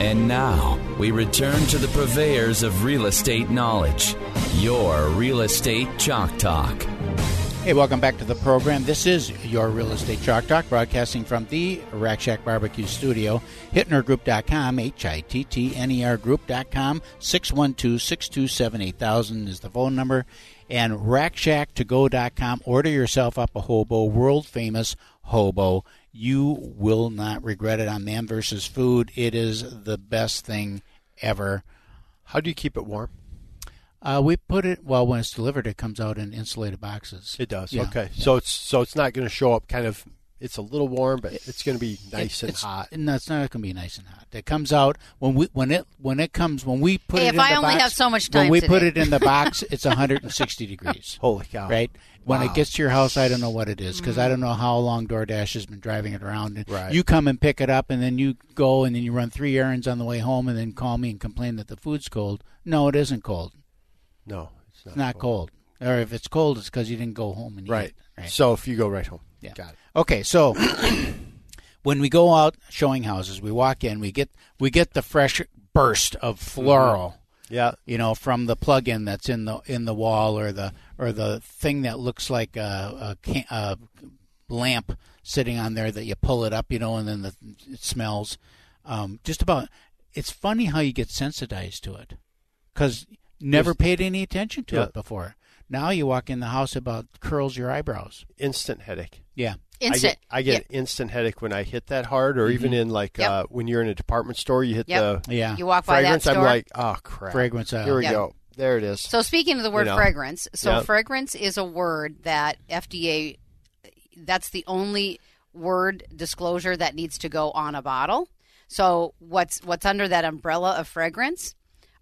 And now we return to the purveyors of real estate knowledge, your Real Estate Chalk Talk. Hey, welcome back to the program. This is your Real Estate Chalk Talk, broadcasting from the Rack Shack Barbecue Studio. HittnerGroup.com, H I T T N E R Group.com, 612 627 8000 is the phone number. And RackShackToGo.com. Order yourself up a hobo, world famous hobo. You will not regret it on Man versus Food. It is the best thing ever. How do you keep it warm? Uh, we put it well when it's delivered. It comes out in insulated boxes. It does. Yeah. Okay, so it's so it's not going to show up kind of. It's a little warm, but it's going to be nice It- and it's, hot. No, it's not going to be nice and hot. It comes out when we when it when it comes when we put Hey, it if in I the only box, have so much time, when time we put it in the box, it's 160 degrees. Holy cow! Right when Wow. it gets to your house, I don't know what it is because I Mm. don't know how long DoorDash has been driving it around. And Right. You come and pick it up, and then you go and then you run three errands on the way home, and then call me and complain that the food's cold. No, it isn't cold. No, it's not, It's not cold. Or if it's cold, it's because you didn't go home and eat Right. it. Right. So if you go right home, Yeah. got it. Okay, so when we go out showing houses, we walk in, we get we get the fresh burst of floral, Yeah, you know, from the plug-in that's in the in the wall or the or the thing that looks like a, a, can, a lamp sitting on there that you pull it up, you know, and then the, it smells. Um, just about, it's funny how you get sensitized to it because never paid any attention to Yeah. it before. Now you walk in the house about curls your eyebrows. instant headache. Yeah. Instant. I get, I Yep. instant headache when I hit that hard, or even in like Yep. uh, when you're in a department store, you hit Yep. the Yeah. You walk by that fragrance. store. I'm like, oh crap, Fragrance aisle. Here we Yep. go. There it is. So speaking of the word know. fragrance, so Yep. fragrance is a word that FDA that's the only word disclosure that needs to go on a bottle. So what's what's under that umbrella of fragrance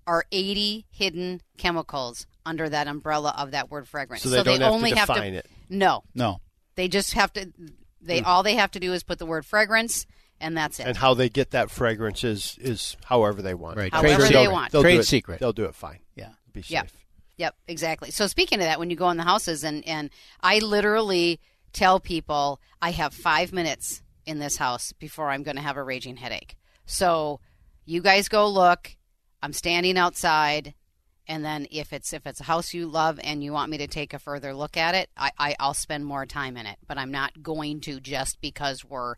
are 80 hidden chemicals under that umbrella of that word fragrance. So they don't have to only have define to it. No. No. They just have to they hmm. all they have to do is put the word fragrance and that's it. and how they get that fragrance is is however they want. Right. However sure they they'll- want. they'll Trade it- secret. They'll do it fine. Yeah. Be safe. Yep. Yep, exactly. So speaking of that, when you go in the houses and and I literally tell people I have five minutes in this house before I'm going to have a raging headache. So you guys go look. I'm standing outside, and then if it's if it's a house you love and you want me to take a further look at it, I, I I'll spend more time in it. But I'm not going to just because we're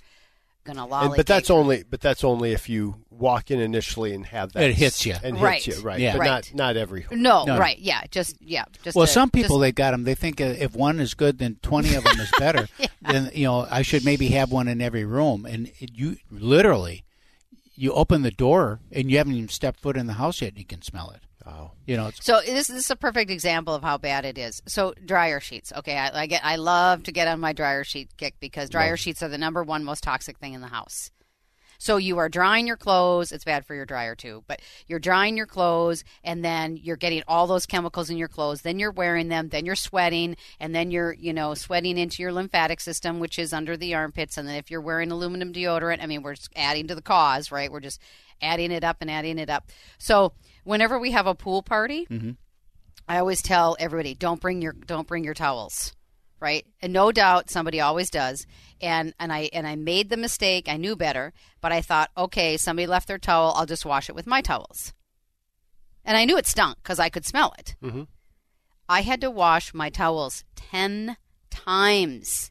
going to lollygag. And, but that's only but that's only if you walk in initially and have that It hits you. and Right. hits you right. Yeah. But Right. not not every no, No. right? Yeah, just yeah, just Well, to- some people just- they got them. They think uh, if one is good, then twenty of them is better. Then you know I should maybe have one in every room. And it, you literally, you open the door and you haven't even stepped foot in the house yet, and you can smell it. Oh. You know, it's So this, this is a perfect example of how bad it is. So dryer sheets. Okay, I, I get I love to get on my dryer sheet kick because dryer sheets are the number one most toxic thing in the house. So you are drying your clothes. It's bad for your dryer too, but you're drying your clothes and then you're getting all those chemicals in your clothes. Then you're wearing them. Then you're sweating, and then you're you know sweating into your lymphatic system, which is under the armpits. And then if you're wearing aluminum deodorant, I mean we're adding to the cause, right? We're just adding it up and adding it up. So whenever we have a pool party, mm-hmm. I always tell everybody don't bring your don't bring your towels, right? And no doubt somebody always does. And and I and I made the mistake. I knew better, but I thought, okay, somebody left their towel. I'll just wash it with my towels. And I knew it stunk because I could smell it. Mhm. I had to wash my towels ten times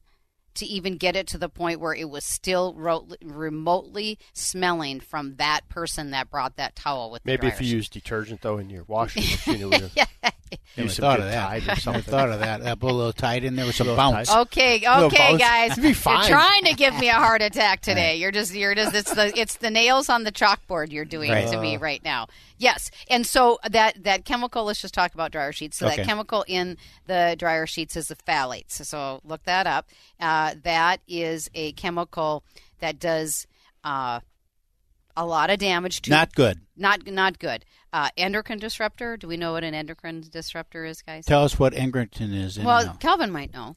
to even get it to the point where it was still ro- remotely smelling from that person that brought that towel with the Maybe if you use detergent though in your washing machine, it would have never used thought of that. Tide Never thought of that. That put a little tide in there with some bounce. Tide. Okay, okay, bounce. guys. It'd be You're trying to give me a heart attack today. You're just, you're just. It's the, it's the nails on the chalkboard you're doing Right. to me right now. Yes, and so that that chemical. Let's just talk about dryer sheets. So Okay. that chemical in the dryer sheets is the phthalates. So look that up. Uh, that is a chemical that does. Uh, a lot of damage to Not good. not not good. Uh, endocrine disruptor. Do we know what an endocrine disruptor is, guys? Tell us what endocrine is. Well, Calvin might know.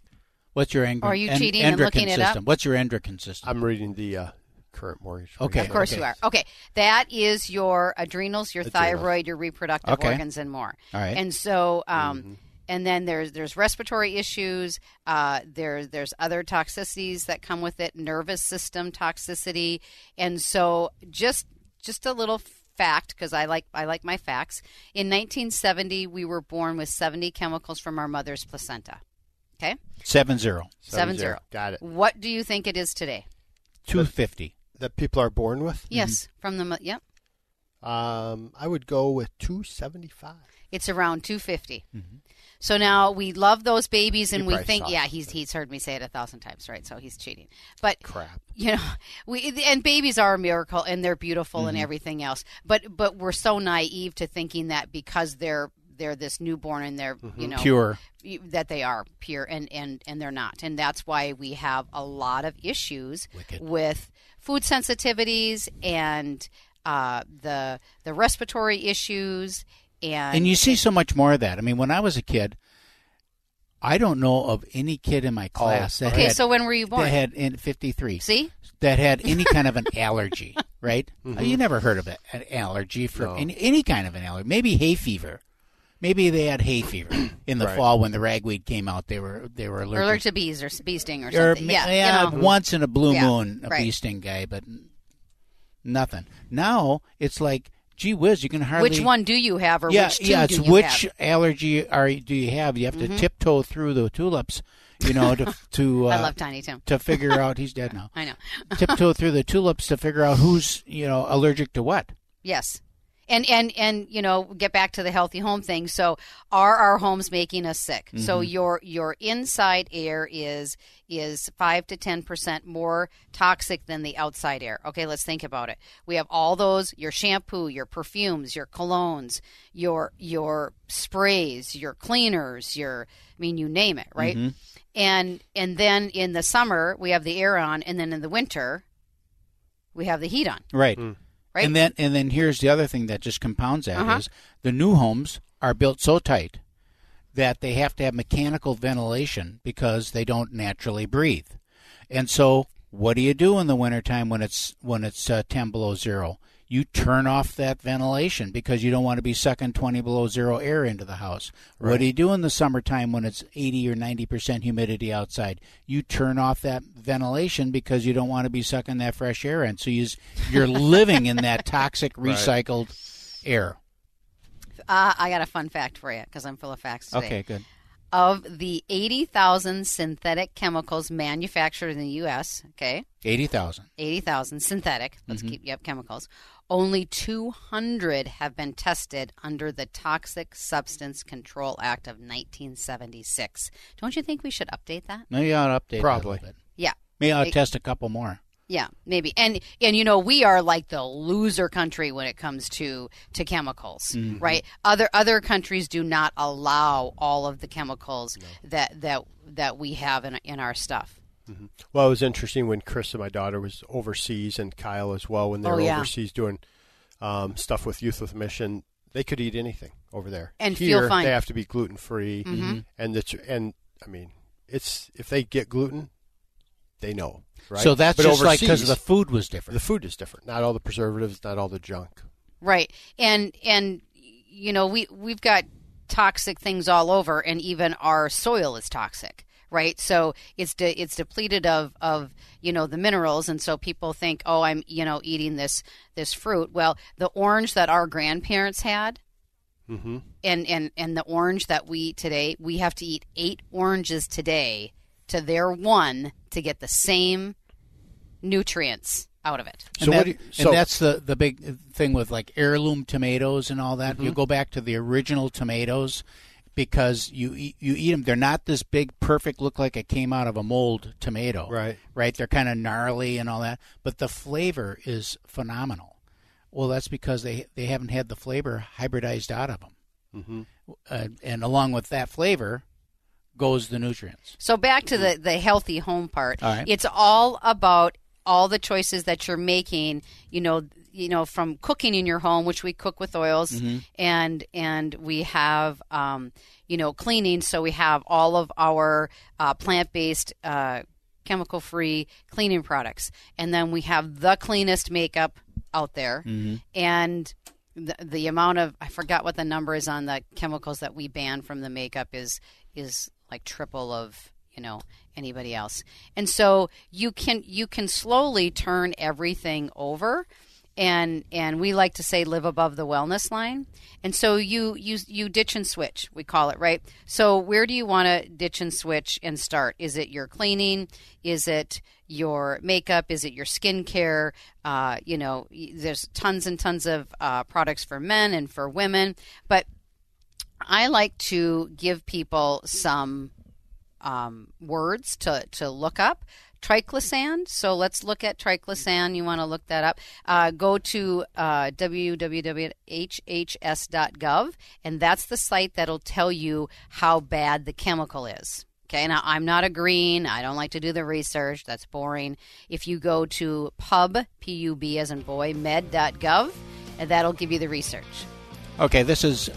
what's your endocrine? Or are you cheating and looking it up? system? What's your endocrine system? I'm reading the uh, current mortgage. Okay. Of course okay. you are. Okay, that is your adrenals, your Adrenals. thyroid, your reproductive Okay. organs, and more. All right. And so, um, and then there's there's respiratory issues. Uh, there there's other toxicities that come with it, nervous system toxicity, and so just just a little fact because I like I like my facts. In 1970, we were born with 70 chemicals from our mother's placenta. Okay, Seven zero. seven zero. Got it. What do you think it is today? Two fifty. That people are born with. Yes, from the mo- yep. Um, I would go with 275. It's around 250. So now we love those babies, and He we think, yeah, he's he's heard me say it a thousand times, right? So he's cheating. But Crap. you know, we and babies are a miracle, and they're beautiful, and everything else. But but we're so naive to thinking that because they're they're this newborn and they're you know Pure. that they are pure and and and they're not and that's why we have a lot of issues with food sensitivities and uh, the the respiratory issues and And you see so much more of that. I mean, when I was a kid, I don't know of any kid in my class that okay had so when were you born that had in fifty three see that had any kind of an allergy, right? Uh, You never heard of it, an allergy for No. any, any kind of an allergy. Maybe hay fever. Maybe they had hay fever in the Right. fall when the ragweed came out. They were they were allergic. or allergic to bees or bee sting or Or something ma- yeah, you know. once in a blue Yeah, moon, a right. bee sting guy, but n- nothing. Now it's like, gee whiz, you can hardly. which one do you have or yeah, which two yeah. do It's you which have? Mm-hmm. allergy are do you have? You have to tiptoe through the tulips, you know, to to uh, I love Tiny Tim to figure out. He's dead now. I know tiptoe through the tulips to figure out who's you know allergic to what. Yes. And and and you know, get back to the healthy home thing. So, are our homes making us sick? So mm-hmm. your your inside air is is five to ten percent more toxic than the outside air. Okay, let's think about it. We have all those your shampoo, your perfumes, your colognes, your your sprays, your cleaners, your I mean, you name it, right? Mm-hmm. And and then in the summer we have the air on, and then in the winter we have the heat on, Right. Mm. Right? And then and then here's the other thing that just compounds that is Uh-huh. the new homes are built so tight that they have to have mechanical ventilation because they don't naturally breathe. And so what do you do in the wintertime when it's when it's uh, 10 below 0? You turn off that ventilation because you don't want to be sucking 20 below 0 air into the house. What do you do in the summertime when it's 80 or 90% humidity outside? You turn off that ventilation because you don't want to be sucking that fresh air in. So you, you're living in that toxic recycled air. Uh, I got a fun fact for you because I'm full of facts today. Okay, good. Of the 80,000 synthetic chemicals manufactured in the U.S., okay, 80,000. 80,000 synthetic, let's keep, yep, chemicals, only 200 have been tested under the Toxic Substance Control Act of 1976. Don't you think we should update that? Maybe you ought to update it a Probably. little bit. Yeah. Maybe I'll It- test a couple more. Yeah, maybe. And and you know, we are like the loser country when it comes to to chemicals, mm-hmm. right? Other other countries do not allow all of the chemicals that that that we have in in our stuff. Well, it was interesting when Chris and my daughter was overseas, and Kyle as well when they Oh, were yeah. overseas doing um, stuff with Youth with a Mission. They could eat anything over there, And Here, feel fine. They have to be gluten free, and the and I mean, it's if they get gluten, they know. Right? So that's But just like because the food was different. the food is different. Not all the preservatives, not all the junk. Right. And and you know, we we've got toxic things all over and even our soil is toxic. Right, so it's de- it's depleted of, of you know the minerals, and so people think, oh, I'm you know eating this this fruit. Well, the orange that our grandparents had, Mm-hmm. and, and and the orange that we eat today, we have to eat eight oranges today to their one to get the same nutrients out of it. And, So that- what do you- and that's the, the big thing with like heirloom tomatoes and all that. Mm-hmm. You go back to the original tomatoes because you eat, you eat them. They're not this big, perfect, look like it came out of a mold tomato. Right. Right. They're kind of gnarly and all that, but the flavor is phenomenal. Well, that's because they they haven't had the flavor hybridized out of them. Mm-hmm. Uh, and along with that flavor goes the nutrients. So back to the the healthy home part. All right. It's all about all the choices that you're making. You know, you know from cooking in your home, which we cook with oils, and and we have um, you know cleaning. So we have all of our uh, plant based. Uh, chemical free cleaning products and then we have the cleanest makeup out there and the, the amount of I forgot what the number is on the chemicals that we ban from the makeup is is like triple of you know anybody else and so you can you can slowly turn everything over and and we like to say live above the wellness line. And so you you you ditch and switch we call it right? So where do you want to ditch and switch and start? Is it your cleaning? Is it your makeup? Is it your skincare? Uh, you know there's tons and tons of uh, products for men and for women. But i like to give people some um, words to, to look up. Triclosan. So let's look at triclosan. You want to look that up. Uh, go to uh, www.hhs.gov, and that's the site that'll tell you how bad the chemical is. Okay, now I'm not a green. I don't like to do the research. That's boring. If you go to pub, P-U-B as in boy, med.gov, and that'll give you the research. Okay, this is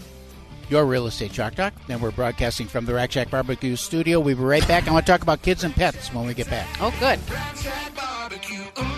your real estate chalk talk, and we're broadcasting from the Rack Shack Barbecue Studio. We'll be right back. I want to talk about kids and pets when we get back. Oh, good. Rack Shack Barbecue. Mm.